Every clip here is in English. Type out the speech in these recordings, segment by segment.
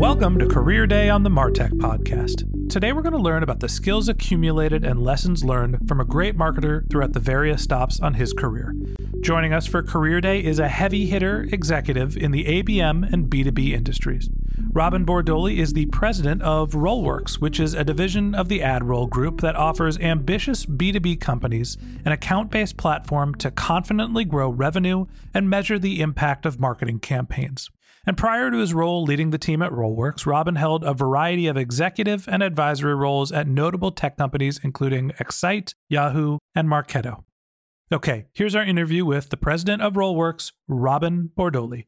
Welcome to Career Day on the Martech Podcast. Today we're going to learn about the skills accumulated and lessons learned from a great marketer throughout the various stops on his career. Joining us for Career Day is a heavy hitter executive in the ABM and B2B industries. Robin Bordoli is the president of Rollworks, which is a division of the AdRoll Group that offers ambitious B2B companies an account based platform to confidently grow revenue and measure the impact of marketing campaigns. And prior to his role leading the team at Rollworks, Robin held a variety of executive and advisory roles at notable tech companies including Excite, Yahoo, and Marketo. Okay, here's our interview with the president of Rollworks, Robin Bordoli.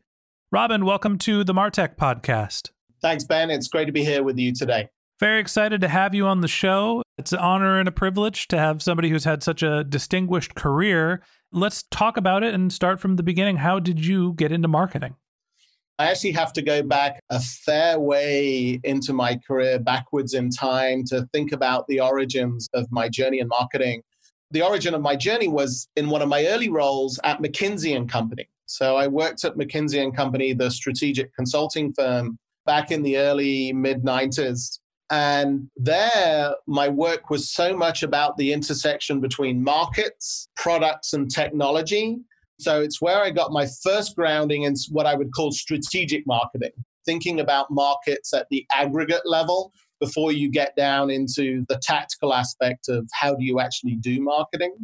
Robin, welcome to the Martech podcast. Thanks, Ben. It's great to be here with you today. Very excited to have you on the show. It's an honor and a privilege to have somebody who's had such a distinguished career. Let's talk about it and start from the beginning. How did you get into marketing? I actually have to go back a fair way into my career backwards in time to think about the origins of my journey in marketing. The origin of my journey was in one of my early roles at McKinsey and Company. So I worked at McKinsey and Company, the strategic consulting firm, back in the early mid 90s. And there, my work was so much about the intersection between markets, products, and technology so it's where I got my first grounding in what I would call strategic marketing, thinking about markets at the aggregate level before you get down into the tactical aspect of how do you actually do marketing.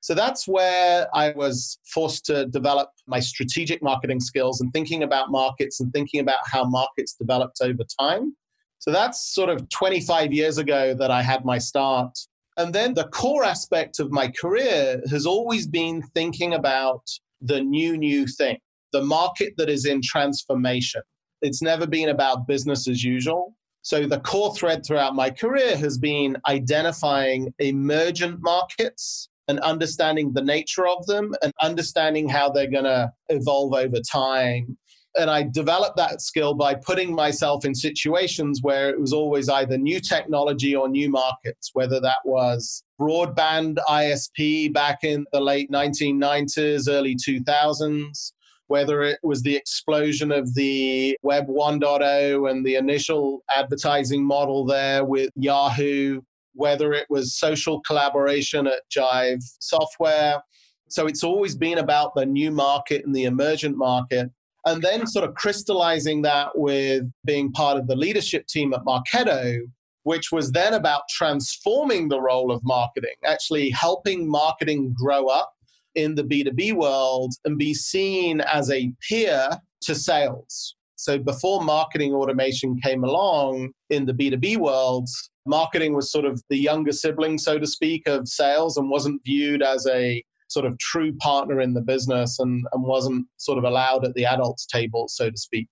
So that's where I was forced to develop my strategic marketing skills and thinking about markets and thinking about how markets developed over time. So that's sort of 25 years ago that I had my start. And then the core aspect of my career has always been thinking about the new, new thing, the market that is in transformation. It's never been about business as usual. So, the core thread throughout my career has been identifying emergent markets and understanding the nature of them and understanding how they're going to evolve over time. And I developed that skill by putting myself in situations where it was always either new technology or new markets, whether that was broadband ISP back in the late 1990s, early 2000s, whether it was the explosion of the Web 1.0 and the initial advertising model there with Yahoo, whether it was social collaboration at Jive Software. So it's always been about the new market and the emergent market. And then sort of crystallizing that with being part of the leadership team at Marketo, which was then about transforming the role of marketing, actually helping marketing grow up in the B2B world and be seen as a peer to sales. So before marketing automation came along in the B2B world, marketing was sort of the younger sibling, so to speak, of sales and wasn't viewed as a sort of true partner in the business and, and wasn't sort of allowed at the adults table, so to speak.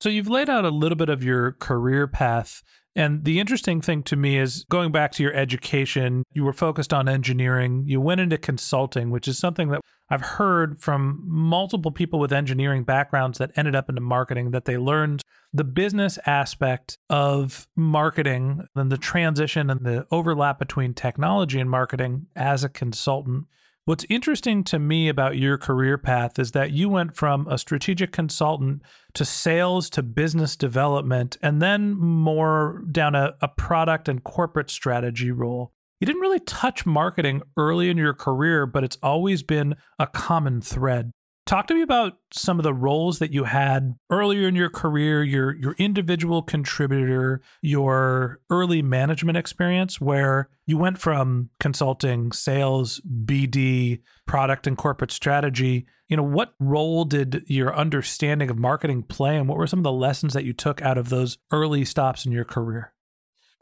So you've laid out a little bit of your career path And the interesting thing to me is going back to your education, you were focused on engineering, you went into consulting, which is something that I've heard from multiple people with engineering backgrounds that ended up into marketing that they learned the business aspect of marketing and the transition and the overlap between technology and marketing as a consultant. What's interesting to me about your career path is that you went from a strategic consultant to sales to business development and then more down a, a product and corporate strategy role. You didn't really touch marketing early in your career, but it's always been a common thread. Talk to me about some of the roles that you had earlier in your career, your your individual contributor, your early management experience where you went from consulting, sales, BD, product and corporate strategy. You know, what role did your understanding of marketing play and what were some of the lessons that you took out of those early stops in your career?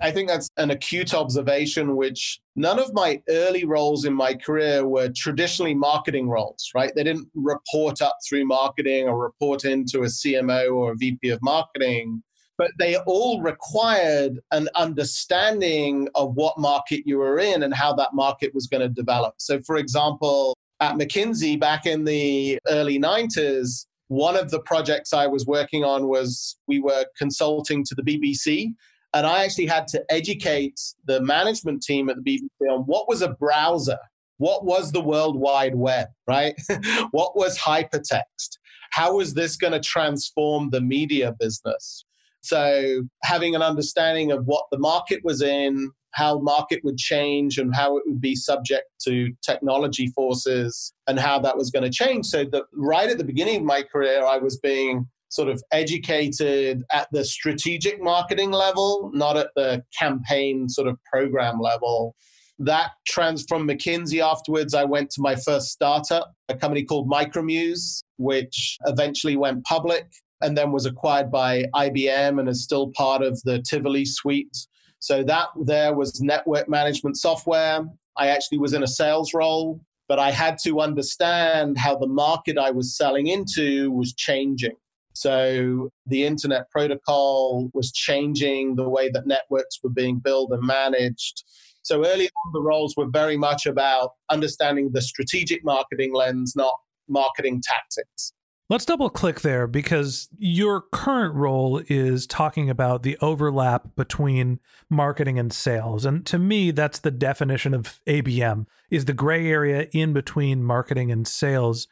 I think that's an acute observation, which none of my early roles in my career were traditionally marketing roles, right? They didn't report up through marketing or report into a CMO or a VP of marketing, but they all required an understanding of what market you were in and how that market was going to develop. So, for example, at McKinsey back in the early 90s, one of the projects I was working on was we were consulting to the BBC and I actually had to educate the management team at the BBC on what was a browser, what was the World Wide Web, right? what was hypertext? How was this going to transform the media business? So, having an understanding of what the market was in, how market would change, and how it would be subject to technology forces, and how that was going to change. So, that right at the beginning of my career, I was being sort of educated at the strategic marketing level, not at the campaign sort of program level. That trans from McKinsey afterwards, I went to my first startup, a company called Micromuse, which eventually went public and then was acquired by IBM and is still part of the Tivoli suite. So that there was network management software. I actually was in a sales role, but I had to understand how the market I was selling into was changing. So the internet protocol was changing the way that networks were being built and managed. So early on, the roles were very much about understanding the strategic marketing lens, not marketing tactics. Let's double click there because your current role is talking about the overlap between marketing and sales. And to me, that's the definition of ABM is the gray area in between marketing and sales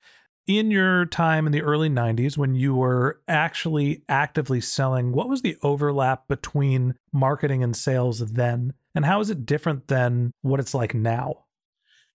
in your time in the early 90s when you were actually actively selling what was the overlap between marketing and sales then? And how is it different than what it's like now?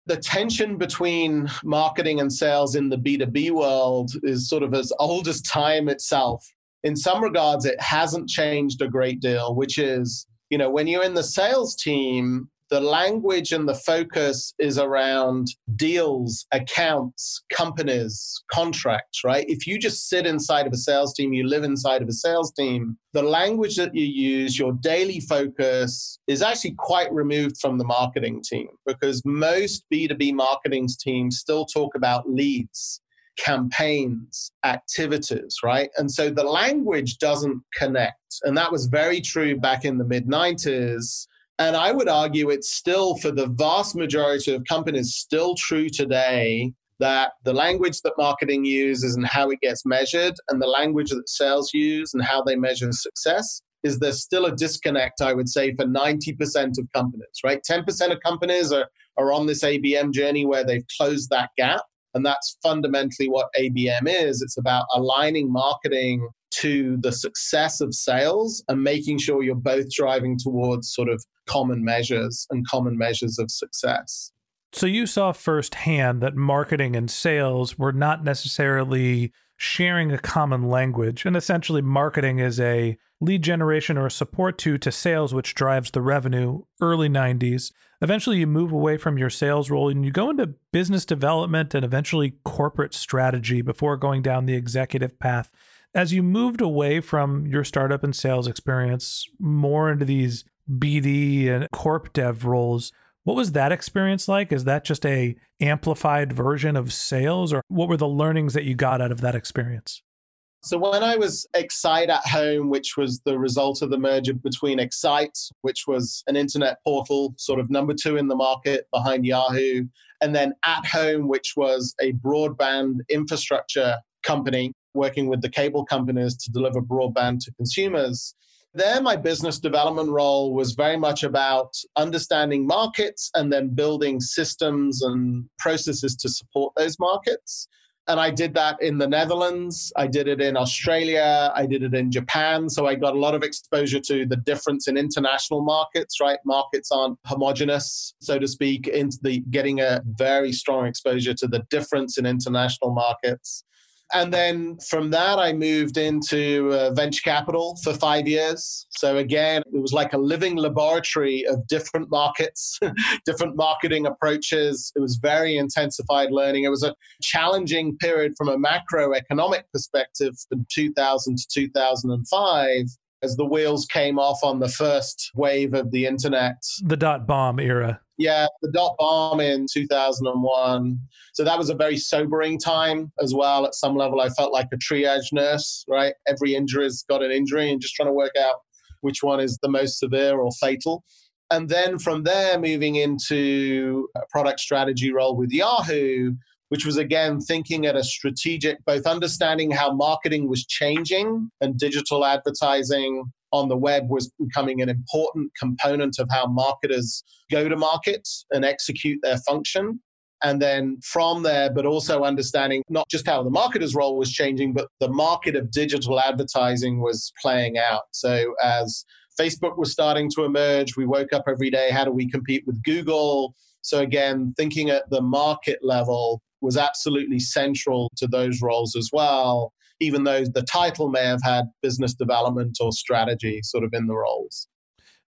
The tension between marketing and sales in the b2b world is sort of as old as time itself. In some regards it hasn't changed a great deal which is you know when you're in the sales team the language and the focus is around deals, accounts, companies, contracts, right? If you just sit inside of a sales team, you live inside of a sales team, the language that you use, your daily focus is actually quite removed from the marketing team because most B2B marketing teams still talk about leads campaigns, activities, right? And so the language doesn't connect. And that was very true back in the mid 90s and I would argue it's still, for the vast majority of companies, still true today that the language that marketing uses and how it gets measured, and the language that sales use and how they measure success, is there's still a disconnect, I would say, for 90% of companies, right? 10% of companies are, are on this ABM journey where they've closed that gap. And that's fundamentally what ABM is. It's about aligning marketing to the success of sales and making sure you're both driving towards sort of common measures and common measures of success. So you saw firsthand that marketing and sales were not necessarily sharing a common language. And essentially, marketing is a lead generation or a support to to sales, which drives the revenue. Early 90s. Eventually, you move away from your sales role and you go into business development and eventually corporate strategy before going down the executive path. As you moved away from your startup and sales experience more into these BD and corp dev roles. What was that experience like? Is that just a amplified version of sales or what were the learnings that you got out of that experience? So when I was Excite at Home, which was the result of the merger between Excite, which was an internet portal, sort of number two in the market behind Yahoo, and then At Home, which was a broadband infrastructure company working with the cable companies to deliver broadband to consumers. There, my business development role was very much about understanding markets and then building systems and processes to support those markets. And I did that in the Netherlands. I did it in Australia. I did it in Japan. So I got a lot of exposure to the difference in international markets, right? Markets aren't homogenous, so to speak, into the getting a very strong exposure to the difference in international markets. And then from that, I moved into uh, venture capital for five years. So again, it was like a living laboratory of different markets, different marketing approaches. It was very intensified learning. It was a challenging period from a macroeconomic perspective from 2000 to 2005 as the wheels came off on the first wave of the internet. The dot bomb era. Yeah, the dot bomb in 2001. So that was a very sobering time as well. At some level, I felt like a triage nurse, right? Every injury's got an injury and just trying to work out which one is the most severe or fatal. And then from there, moving into a product strategy role with Yahoo, which was again thinking at a strategic, both understanding how marketing was changing and digital advertising on the web was becoming an important component of how marketers go to market and execute their function. And then from there, but also understanding not just how the marketer's role was changing, but the market of digital advertising was playing out. So as Facebook was starting to emerge, we woke up every day, how do we compete with Google? So again, thinking at the market level was absolutely central to those roles as well even though the title may have had business development or strategy sort of in the roles.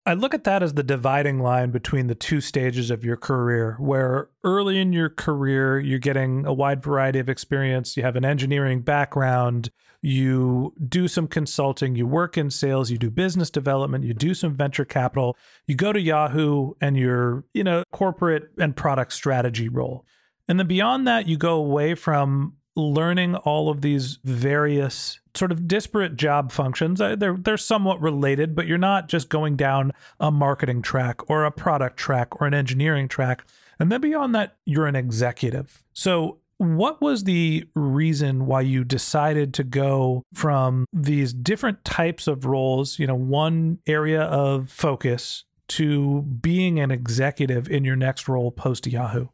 I look at that as the dividing line between the two stages of your career, where early in your career, you're getting a wide variety of experience. You have an engineering background, you do some consulting, you work in sales, you do business development, you do some venture capital, you go to Yahoo and you're, you know, corporate and product strategy role. And then beyond that, you go away from learning all of these various sort of disparate job functions. Uh, they're they're somewhat related, but you're not just going down a marketing track or a product track or an engineering track. And then beyond that, you're an executive. So what was the reason why you decided to go from these different types of roles, you know, one area of focus to being an executive in your next role post Yahoo?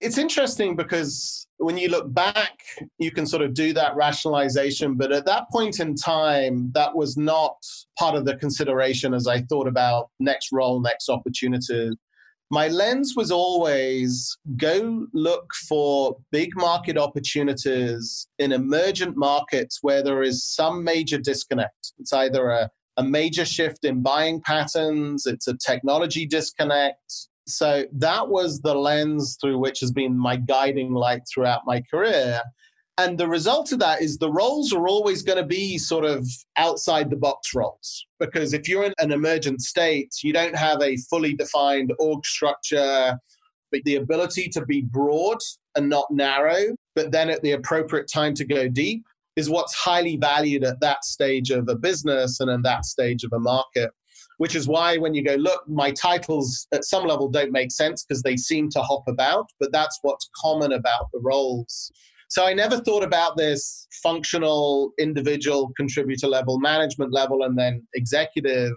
It's interesting because when you look back, you can sort of do that rationalization. But at that point in time, that was not part of the consideration as I thought about next role, next opportunity. My lens was always go look for big market opportunities in emergent markets where there is some major disconnect. It's either a, a major shift in buying patterns, it's a technology disconnect, so that was the lens through which has been my guiding light throughout my career. And the result of that is the roles are always going to be sort of outside the box roles. Because if you're in an emergent state, you don't have a fully defined org structure, but the ability to be broad and not narrow, but then at the appropriate time to go deep is what's highly valued at that stage of a business and in that stage of a market which is why when you go, look, my titles at some level don't make sense because they seem to hop about, but that's what's common about the roles. So I never thought about this functional, individual contributor level, management level, and then executive.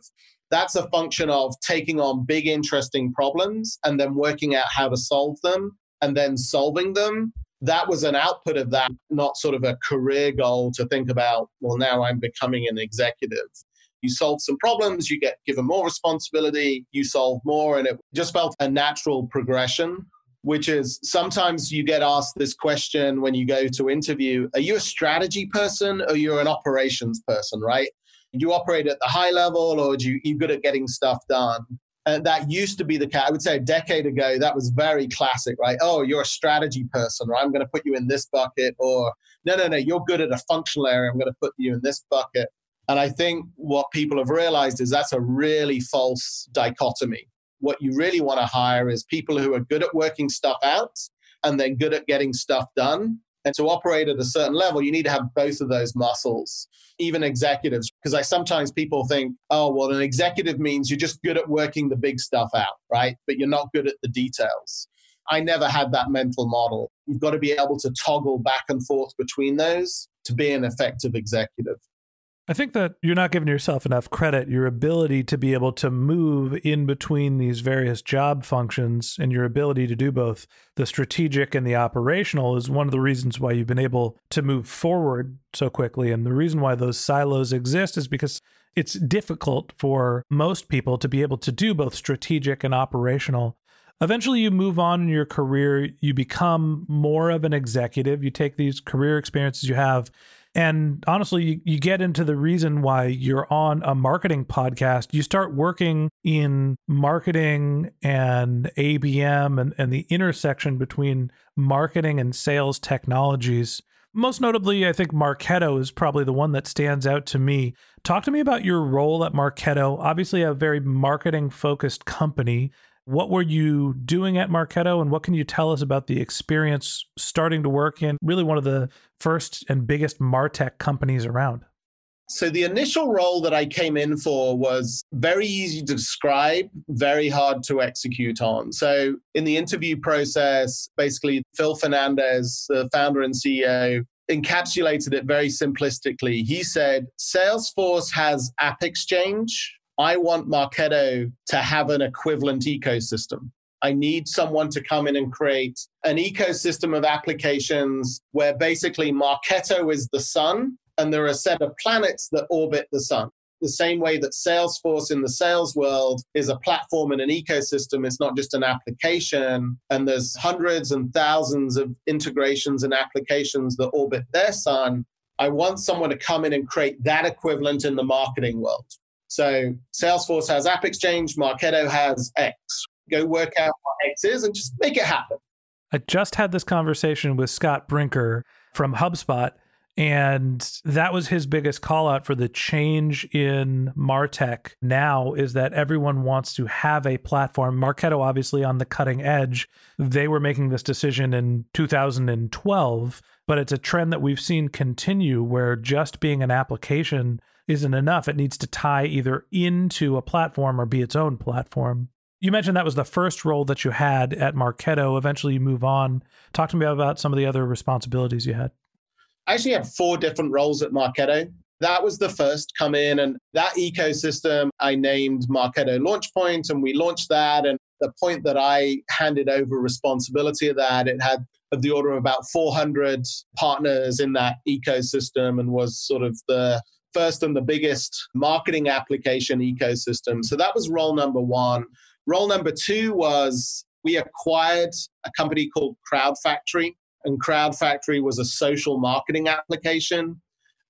That's a function of taking on big, interesting problems and then working out how to solve them and then solving them. That was an output of that, not sort of a career goal to think about, well, now I'm becoming an executive you solve some problems, you get given more responsibility, you solve more. And it just felt a natural progression, which is sometimes you get asked this question when you go to interview Are you a strategy person or you're an operations person, right? Do You operate at the high level or do you, you good at getting stuff done? And that used to be the case. I would say a decade ago, that was very classic, right? Oh, you're a strategy person, or I'm going to put you in this bucket, or no, no, no, you're good at a functional area. I'm going to put you in this bucket. And I think what people have realized is that's a really false dichotomy. What you really want to hire is people who are good at working stuff out and then good at getting stuff done And to operate at a certain level, you need to have both of those muscles, even executives. Because I sometimes people think, oh, well, an executive means you're just good at working the big stuff out, right? But you're not good at the details. I never had that mental model. You've got to be able to toggle back and forth between those to be an effective executive. I think that you're not giving yourself enough credit. Your ability to be able to move in between these various job functions and your ability to do both the strategic and the operational is one of the reasons why you've been able to move forward so quickly. And the reason why those silos exist is because it's difficult for most people to be able to do both strategic and operational. Eventually, you move on in your career, you become more of an executive, you take these career experiences you have and honestly, you, you get into the reason why you're on a marketing podcast. You start working in marketing and ABM and, and the intersection between marketing and sales technologies. Most notably, I think Marketo is probably the one that stands out to me. Talk to me about your role at Marketo. Obviously, a very marketing focused company. What were you doing at Marketo, and what can you tell us about the experience starting to work in really one of the first and biggest Martech companies around? So, the initial role that I came in for was very easy to describe, very hard to execute on. So, in the interview process, basically, Phil Fernandez, the founder and CEO, encapsulated it very simplistically. He said, Salesforce has App Exchange, I want Marketo to have an equivalent ecosystem. I need someone to come in and create an ecosystem of applications where basically Marketo is the sun and there are a set of planets that orbit the sun. The same way that Salesforce in the sales world is a platform and an ecosystem, it's not just an application. And there's hundreds and thousands of integrations and applications that orbit their sun. I want someone to come in and create that equivalent in the marketing world. So Salesforce has App Exchange, Marketo has X. Go work out what X is and just make it happen. I just had this conversation with Scott Brinker from HubSpot, and that was his biggest call out for the change in Martech now is that everyone wants to have a platform. Marketo, obviously, on the cutting edge. They were making this decision in 2012, but it's a trend that we've seen continue where just being an application isn't enough. It needs to tie either into a platform or be its own platform. You mentioned that was the first role that you had at Marketo. Eventually, you move on. Talk to me about some of the other responsibilities you had. I actually had four different roles at Marketo. That was the first come in, and that ecosystem I named Marketo Launch Point, and we launched that. And the point that I handed over responsibility of that, it had of the order of about 400 partners in that ecosystem and was sort of the first and the biggest marketing application ecosystem. So that was role number one. Role number two was we acquired a company called Crowd Factory, and Crowd Factory was a social marketing application.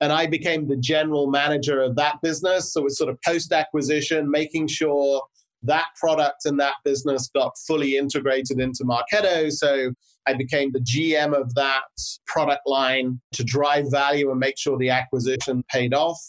And I became the general manager of that business. So it's sort of post acquisition, making sure that product and that business got fully integrated into Marketo. So I became the GM of that product line to drive value and make sure the acquisition paid off.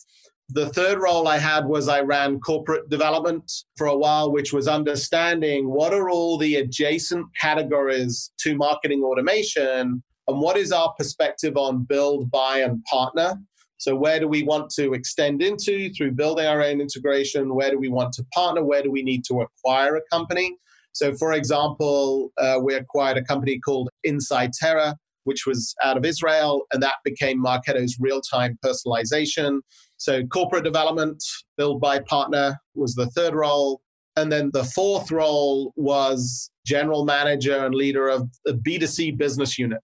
The third role I had was I ran corporate development for a while, which was understanding what are all the adjacent categories to marketing automation and what is our perspective on build, buy, and partner. So, where do we want to extend into through building our own integration? Where do we want to partner? Where do we need to acquire a company? So, for example, uh, we acquired a company called Insightera, which was out of Israel, and that became Marketo's real time personalization. So, corporate development, build buy partner was the third role. And then the fourth role was general manager and leader of the B2C business unit.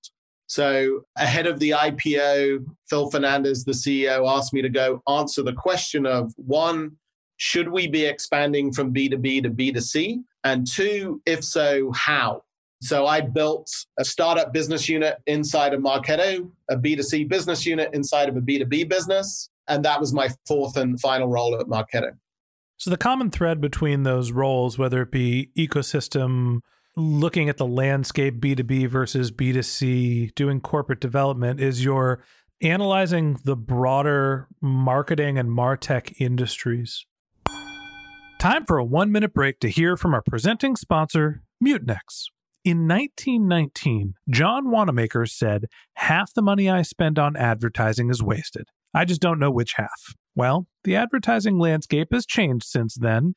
So, ahead of the IPO, Phil Fernandez, the CEO, asked me to go answer the question of one, should we be expanding from B2B to B2C? And two, if so, how? So, I built a startup business unit inside of Marketo, a B2C business unit inside of a B2B business. And that was my fourth and final role at Marketo. So, the common thread between those roles, whether it be ecosystem, looking at the landscape B2B versus B2C, doing corporate development, is you're analyzing the broader marketing and Martech industries. Time for a one minute break to hear from our presenting sponsor, Mutinex. In 1919, John Wanamaker said, Half the money I spend on advertising is wasted. I just don't know which half. Well, the advertising landscape has changed since then,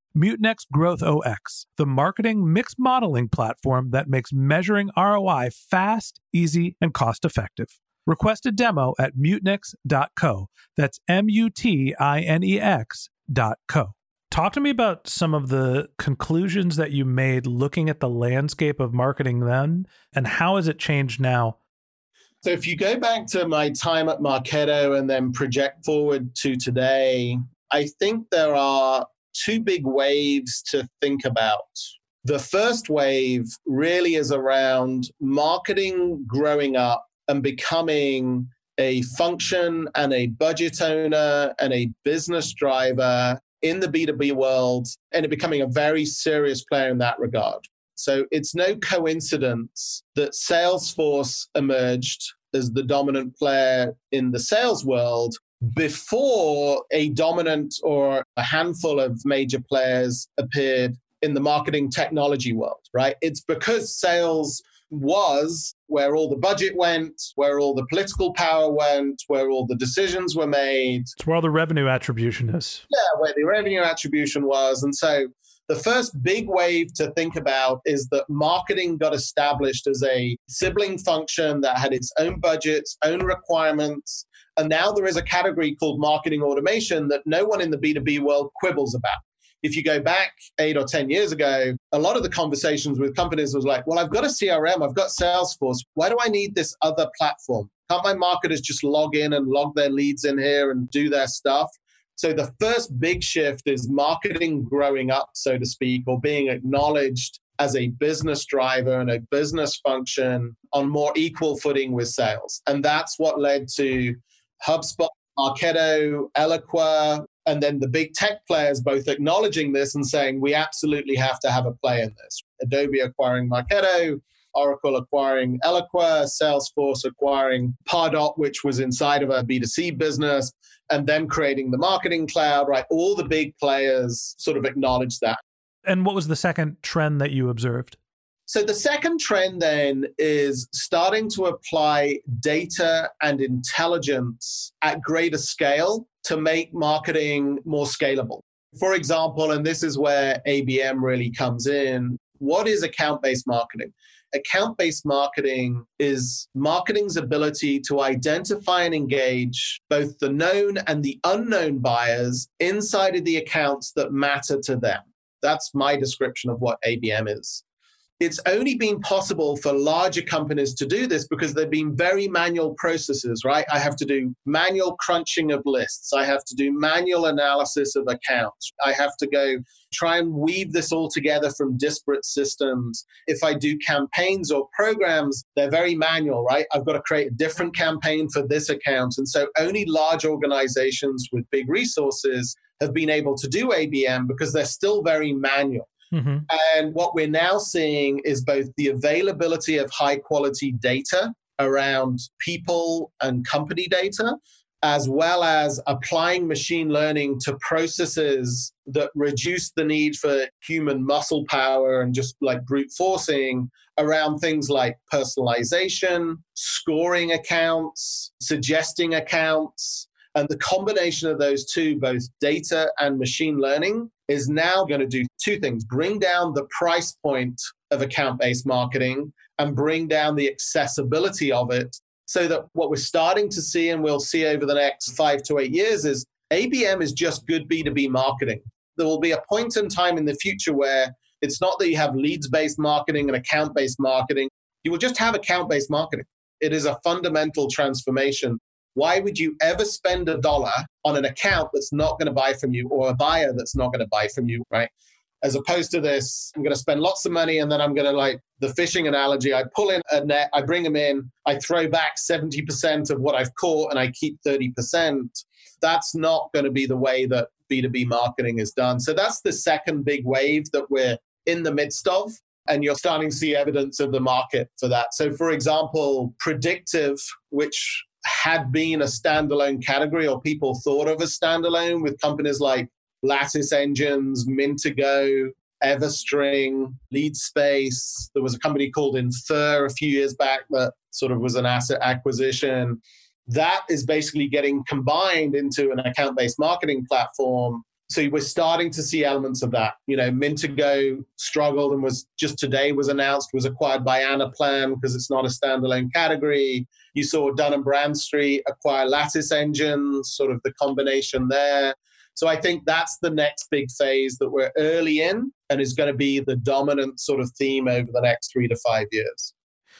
Mutinex Growth OS, the marketing mix modeling platform that makes measuring ROI fast, easy, and cost effective. Request a demo at mutinex.co. That's M U T I N E X.co. Talk to me about some of the conclusions that you made looking at the landscape of marketing then, and how has it changed now? So, if you go back to my time at Marketo and then project forward to today, I think there are two big waves to think about. The first wave really is around marketing growing up and becoming a function and a budget owner and a business driver in the B2B world and becoming a very serious player in that regard. So it's no coincidence that Salesforce emerged as the dominant player in the sales world before a dominant or a handful of major players appeared in the marketing technology world, right? It's because sales was where all the budget went, where all the political power went, where all the decisions were made. It's where all the revenue attribution is. Yeah, where the revenue attribution was. And so the first big wave to think about is that marketing got established as a sibling function that had its own budgets, own requirements. And now there is a category called marketing automation that no one in the B2B world quibbles about if you go back eight or 10 years ago, a lot of the conversations with companies was like, well, I've got a CRM, I've got Salesforce. Why do I need this other platform? Can't my marketers just log in and log their leads in here and do their stuff? So the first big shift is marketing growing up, so to speak, or being acknowledged as a business driver and a business function on more equal footing with sales. And that's what led to HubSpot, Marketo, Eloqua, and then the big tech players both acknowledging this and saying we absolutely have to have a play in this. Adobe acquiring Marketo, Oracle acquiring Eloqua, Salesforce acquiring Pardot, which was inside of a B2C business, and then creating the marketing cloud, right? All the big players sort of acknowledge that. And what was the second trend that you observed? So the second trend then is starting to apply data and intelligence at greater scale to make marketing more scalable. For example, and this is where ABM really comes in, what is account based marketing? Account based marketing is marketing's ability to identify and engage both the known and the unknown buyers inside of the accounts that matter to them. That's my description of what ABM is it's only been possible for larger companies to do this because they've been very manual processes, right? I have to do manual crunching of lists. I have to do manual analysis of accounts. I have to go try and weave this all together from disparate systems. If I do campaigns or programs, they're very manual, right? I've got to create a different campaign for this account. And so only large organizations with big resources have been able to do ABM because they're still very manual. Mm-hmm. And what we're now seeing is both the availability of high quality data around people and company data, as well as applying machine learning to processes that reduce the need for human muscle power and just like brute forcing around things like personalization, scoring accounts, suggesting accounts. And the combination of those two, both data and machine learning, is now going to do two things bring down the price point of account based marketing and bring down the accessibility of it so that what we're starting to see and we'll see over the next five to eight years is ABM is just good B2B marketing. There will be a point in time in the future where it's not that you have leads based marketing and account based marketing. You will just have account based marketing. It is a fundamental transformation. Why would you ever spend a dollar on an account that's not going to buy from you or a buyer that's not going to buy from you, right? as opposed to this i'm going to spend lots of money and then i'm going to like the fishing analogy i pull in a net i bring them in i throw back 70% of what i've caught and i keep 30% that's not going to be the way that b2b marketing is done. So that's the second big wave that we're in the midst of and you're starting to see evidence of the market for that. So for example predictive which had been a standalone category or people thought of as standalone with companies like Lattice Engines, Mintigo, Everstring, LeadSpace. There was a company called Infer a few years back that sort of was an asset acquisition. That is basically getting combined into an account based marketing platform. So we're starting to see elements of that. You know, Mintigo struggled and was just today was announced, was acquired by Anaplan because it's not a standalone category. You saw Dun Bradstreet acquire Lattice Engines, sort of the combination there. So I think that's the next big phase that we're early in and is going to be the dominant sort of theme over the next three to five years.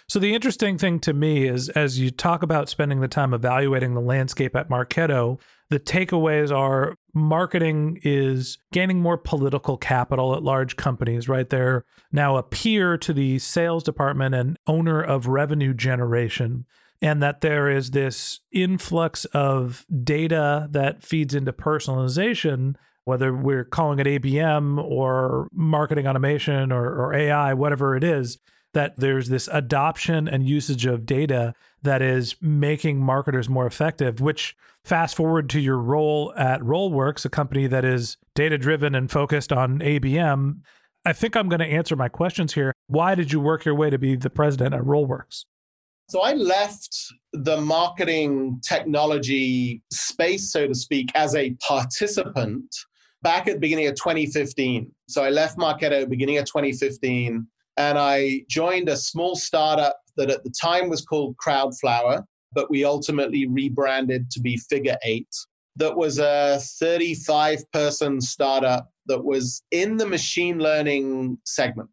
So the interesting thing to me is as you talk about spending the time evaluating the landscape at Marketo, the takeaways are marketing is gaining more political capital at large companies, right? They're now a peer to the sales department and owner of revenue generation and that there is this influx of data that feeds into personalization whether we're calling it abm or marketing automation or, or ai whatever it is that there's this adoption and usage of data that is making marketers more effective which fast forward to your role at rollworks a company that is data driven and focused on abm i think i'm going to answer my questions here. Why did you work your way to be the president at rollworks so I left the marketing technology space, so to speak, as a participant back at the beginning of 2015. So I left Marketo beginning of 2015 and I joined a small startup that at the time was called Crowdflower, but we ultimately rebranded to be Figure Eight. That was a 35 person startup that was in the machine learning segment.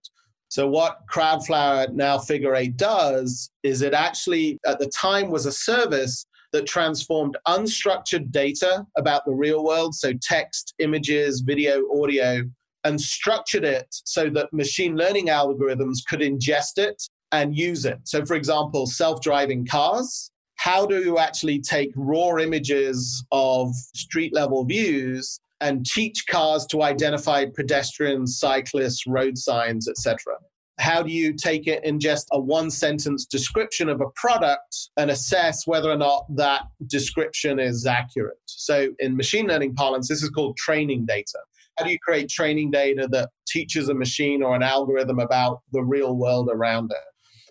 So, what Crowdflower, now Figure Eight, does is it actually, at the time, was a service that transformed unstructured data about the real world, so text, images, video, audio, and structured it so that machine learning algorithms could ingest it and use it. So, for example, self driving cars. How do you actually take raw images of street level views and teach cars to identify pedestrians, cyclists, road signs, etc. How do you take it in just a one sentence description of a product and assess whether or not that description is accurate? So, in machine learning parlance, this is called training data. How do you create training data that teaches a machine or an algorithm about the real world around it?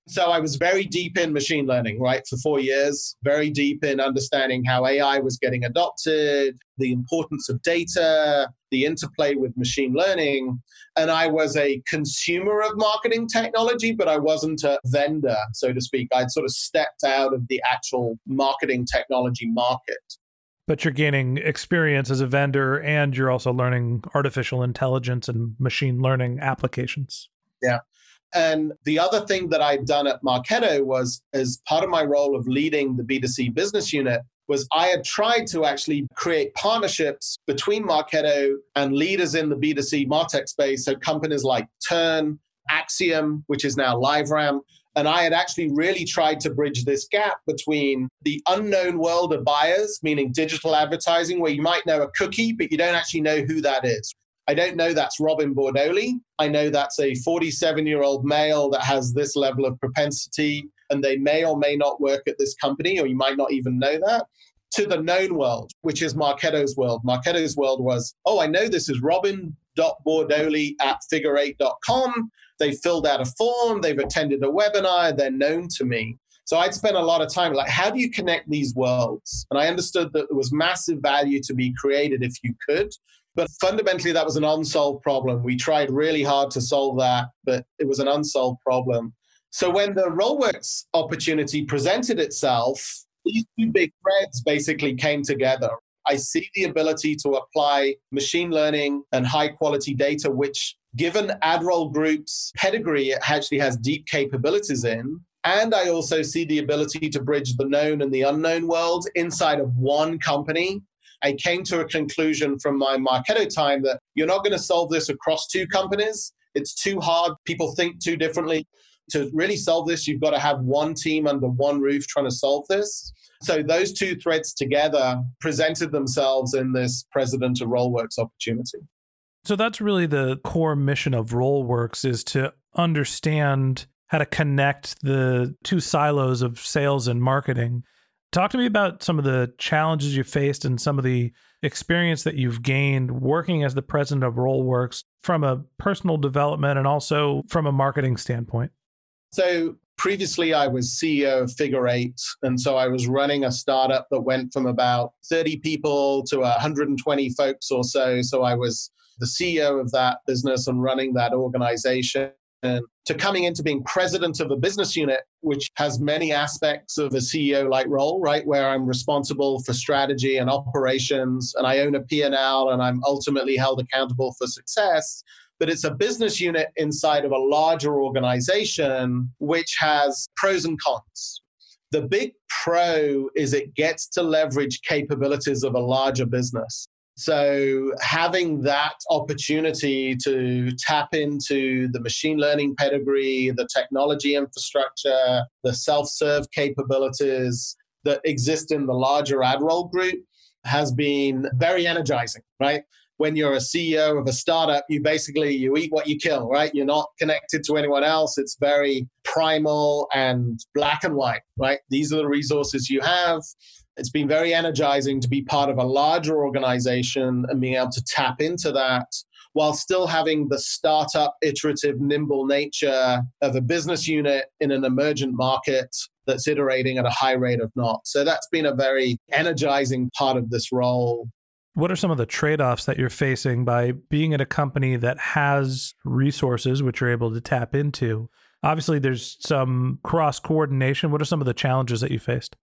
So I was very deep in machine learning, right, for four years, very deep in understanding how AI was getting adopted, the importance of data, the interplay with machine learning. And I was a consumer of marketing technology, but I wasn't a vendor, so to speak. I'd sort of stepped out of the actual marketing technology market. But you're gaining experience as a vendor and you're also learning artificial intelligence and machine learning applications. Yeah. And the other thing that I'd done at Marketo was, as part of my role of leading the B2C business unit, was I had tried to actually create partnerships between Marketo and leaders in the B2C MarTech space. So companies like Turn, Acxiom, which is now LiveRamp. And I had actually really tried to bridge this gap between the unknown world of buyers, meaning digital advertising, where you might know a cookie, but you don't actually know who that is. I don't know that's Robin Bordoli. I know that's a 47 year old male that has this level of propensity, and they may or may not work at this company, or you might not even know that. to the known world, which is Marketo's world. Marketo's world was, oh, I know this is robin.bordoli at figure8.com. They filled out a form, they've attended a webinar, they're known to me. So I'd spent a lot of time like, how do you connect these worlds? And I understood that there was massive value to be created if you could. But fundamentally, that was an unsolved problem. We tried really hard to solve that, but it was an unsolved problem. So when the Rollworks opportunity presented itself, these two big threads basically came together. I see the ability to apply machine learning and high quality data, which, given AdRoll Group's pedigree, it actually has deep capabilities in. And I also see the ability to bridge the known and the unknown worlds inside of one company. I came to a conclusion from my Marketo time that you're not going to solve this across two companies. It's too hard. People think too differently to really solve this, you've got to have one team under one roof trying to solve this. So those two threads together presented themselves in this president of Rollworks opportunity. So that's really the core mission of Rollworks is to understand how to connect the two silos of sales and marketing. Talk to me about some of the challenges you faced and some of the experience that you've gained working as the president of Rollworks from a personal development and also from a marketing standpoint. So previously I was CEO of Figure Eight. And so I was running a startup that went from about 30 people to 120 folks or so. So I was the CEO of that business and running that organization. And to coming into being president of a business unit, which has many aspects of a CEO like role, right? Where I'm responsible for strategy and operations and I own a P&L and I'm ultimately held accountable for success but it's a business unit inside of a larger organization which has pros and cons. The big pro is it gets to leverage capabilities of a larger business. So, having that opportunity to tap into the machine learning pedigree, the technology infrastructure, the self serve capabilities that exist in the larger AdRoll group has been very energizing, right? when you're a CEO of a startup, you basically you eat what you kill, right? You're not connected to anyone else. It's very primal and black and white, right? These are the resources you have. It's been very energizing to be part of a larger organization and being able to tap into that while still having the startup, iterative, nimble nature of a business unit in an emergent market that's iterating at a high rate of knots. So that's been a very energizing part of this role what are some of the trade offs that you're facing by being at a company that has resources which you're able to tap into? Obviously, there's some cross coordination. What are some of the challenges that you faced?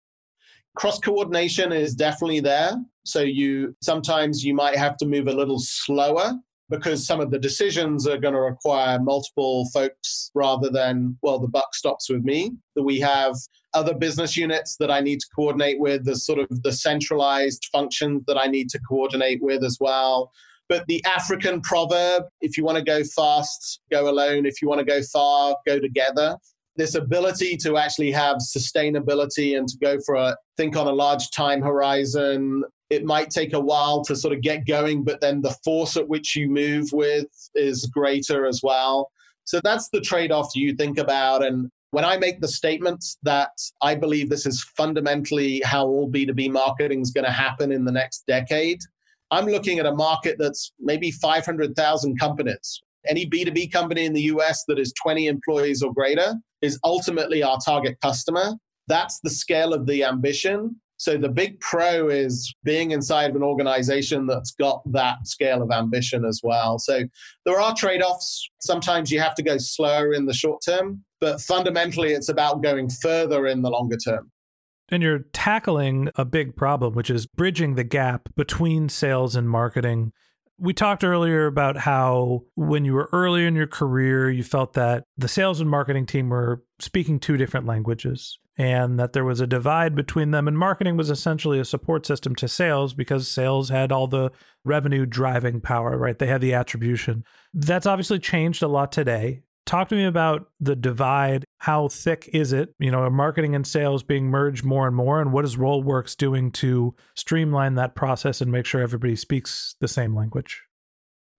Cross coordination is definitely there. So you sometimes you might have to move a little slower because some of the decisions are going to require multiple folks rather than well the buck stops with me that we have other business units that I need to coordinate with, the sort of the centralized functions that I need to coordinate with as well. But the African proverb, if you want to go fast, go alone. If you want to go far, go together. This ability to actually have sustainability and to go for a think on a large time horizon. It might take a while to sort of get going, but then the force at which you move with is greater as well. So that's the trade off you think about. And when I make the statements that I believe this is fundamentally how all B2B marketing is going to happen in the next decade, I'm looking at a market that's maybe 500,000 companies. Any B2B company in the US that is 20 employees or greater is ultimately our target customer. That's the scale of the ambition. So the big pro is being inside of an organization that's got that scale of ambition as well. So there are trade offs. Sometimes you have to go slower in the short term, but fundamentally it's about going further in the longer term. And you're tackling a big problem, which is bridging the gap between sales and marketing. We talked earlier about how when you were early in your career, you felt that the sales and marketing team were speaking two different languages and that there was a divide between them. And marketing was essentially a support system to sales because sales had all the revenue driving power, right? They had the attribution. That's obviously changed a lot today. Talk to me about the divide. How thick is it? You know, marketing and sales being merged more and more, and what is Rollworks doing to streamline that process and make sure everybody speaks the same language?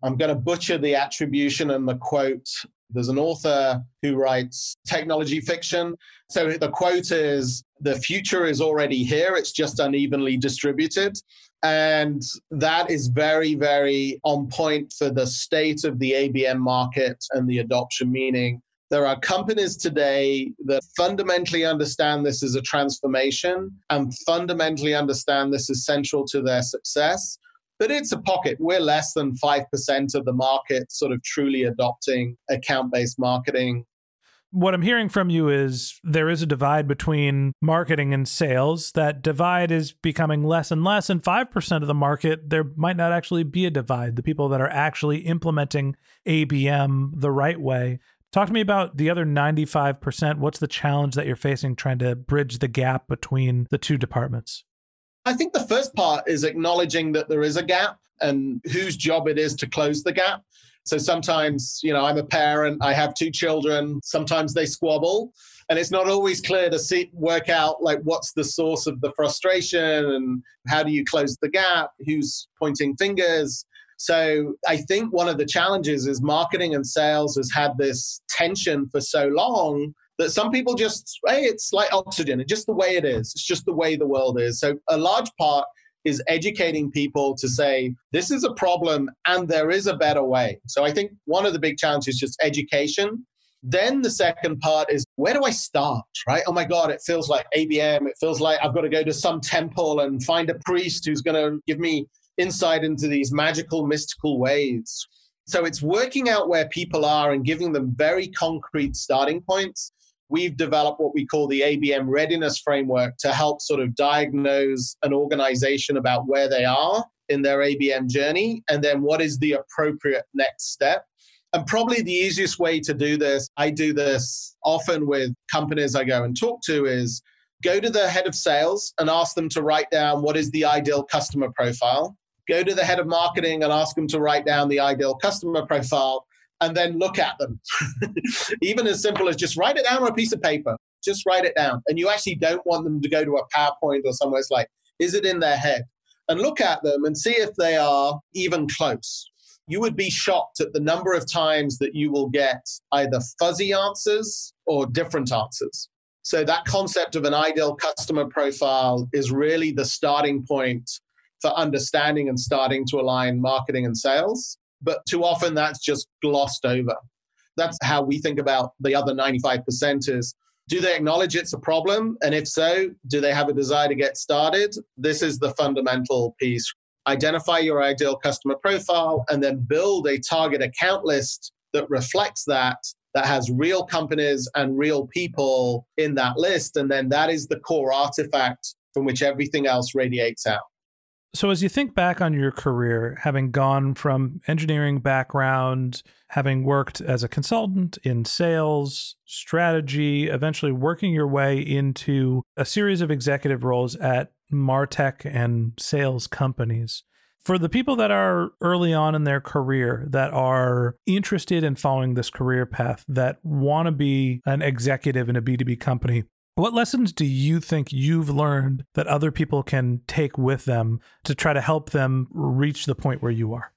I'm going to butcher the attribution and the quote, There's an author who writes technology fiction. So the quote is The future is already here, it's just unevenly distributed. And that is very, very on point for the state of the ABM market and the adoption, meaning there are companies today that fundamentally understand this as a transformation and fundamentally understand this is central to their success. But it's a pocket. We're less than 5% of the market sort of truly adopting account based marketing. What I'm hearing from you is there is a divide between marketing and sales. That divide is becoming less and less. And 5% of the market, there might not actually be a divide. The people that are actually implementing ABM the right way Talk to me about the other 95%. What's the challenge that you're facing trying to bridge the gap between the two departments? I think the first part is acknowledging that there is a gap and whose job it is to close the gap. So sometimes, you know, I'm a parent, I have two children, sometimes they squabble. And it's not always clear to see work out like what's the source of the frustration and how do you close the gap, who's pointing fingers. So I think one of the challenges is marketing and sales has had this tension for so long that some people just, hey, it's like oxygen. It's just the way it is. It's just the way the world is. So a large part is educating people to say, this is a problem and there is a better way. So I think one of the big challenges is just education. Then the second part is where do I start, right? Oh my God, it feels like ABM. It feels like I've got to go to some temple and find a priest who's going to give me insight into these magical, mystical ways. So it's working out where people are and giving them very concrete starting points. We've developed what we call the ABM readiness framework to help sort of diagnose an organization about where they are in their ABM journey and then what is the appropriate next step. And probably the easiest way to do this, I do this often with companies I go and talk to, is go to the head of sales and ask them to write down what is the ideal customer profile go to the head of marketing and ask them to write down the ideal customer profile and then look at them. Even as simple as just write it down on a piece of paper. Just write it down. And you actually don't want them to go to a PowerPoint or somewhere. It's like, is it in their head? And look at them and see if they are even close. You would be shocked at the number of times that you will get either fuzzy answers or different answers. So, that concept of an ideal customer profile is really the starting point for understanding and starting to align marketing and sales. But too often that's just glossed over. That's how we think about the other 95% is do they acknowledge it's a problem? And if so, do they have a desire to get started? This is the fundamental piece. Identify your ideal customer profile and then build a target account list that reflects that, that has real companies and real people in that list. And then that is the core artifact from which everything else radiates out. So, as you think back on your career, having gone from engineering background, having worked as a consultant in sales, strategy, eventually working your way into a series of executive roles at Martech and sales companies, for the people that are early on in their career that are interested in following this career path, that want to be an executive in a B2B company, what lessons do you think you've learned that other people can take with them to try to help them reach the point where you are?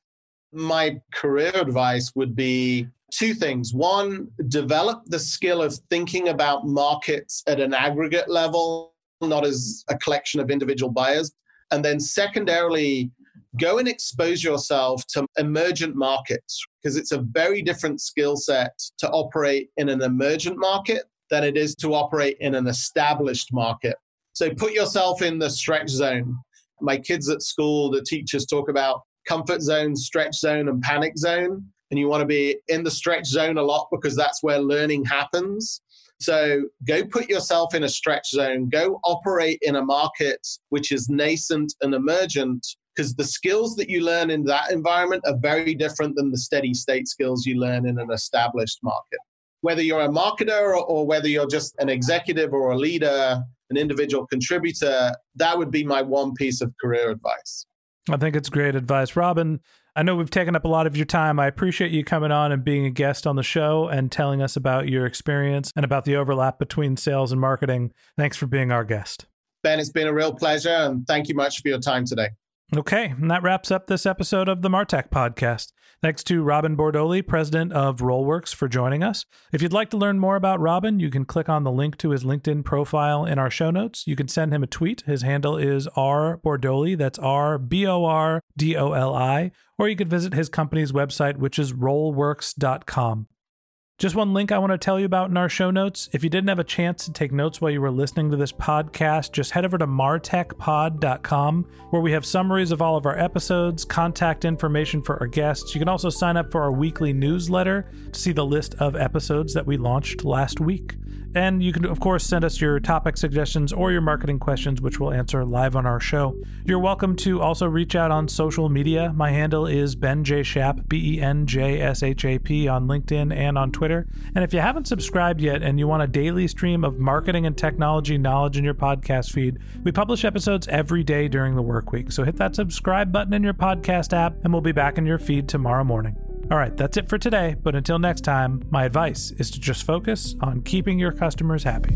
My career advice would be two things. One, develop the skill of thinking about markets at an aggregate level, not as a collection of individual buyers. And then, secondarily, go and expose yourself to emergent markets because it's a very different skill set to operate in an emergent market than it is to operate in an established market. So put yourself in the stretch zone. My kids at school, the teachers talk about comfort zone, stretch zone, and panic zone. And you want to be in the stretch zone a lot because that's where learning happens. So go put yourself in a stretch zone, go operate in a market which is nascent and emergent because the skills that you learn in that environment are very different than the steady state skills you learn in an established market whether you're a marketer or, or whether you're just an executive or a leader, an individual contributor, that would be my one piece of career advice. I think it's great advice. Robin, I know we've taken up a lot of your time. I appreciate you coming on and being a guest on the show and telling us about your experience and about the overlap between sales and marketing. Thanks for being our guest. Ben, it's been a real pleasure and thank you much for your time today. Okay, and that wraps up this episode of the Martech podcast. Thanks to Robin Bordoli, president of Rollworks, for joining us. If you'd like to learn more about Robin, you can click on the link to his LinkedIn profile in our show notes. You can send him a tweet. His handle is R Bordoli, that's R B O R D O L I, or you could visit his company's website, which is rollworks.com. Just one link I want to tell you about in our show notes. If you didn't have a chance to take notes while you were listening to this podcast, just head over to martechpod.com where we have summaries of all of our episodes, contact information for our guests. You can also sign up for our weekly newsletter to see the list of episodes that we launched last week. And you can, of course, send us your topic suggestions or your marketing questions, which we'll answer live on our show. You're welcome to also reach out on social media. My handle is Ben J. Shap, B E N J S H A P, on LinkedIn and on Twitter. And if you haven't subscribed yet and you want a daily stream of marketing and technology knowledge in your podcast feed, we publish episodes every day during the work week. So hit that subscribe button in your podcast app, and we'll be back in your feed tomorrow morning. All right, that's it for today. But until next time, my advice is to just focus on keeping your customers happy.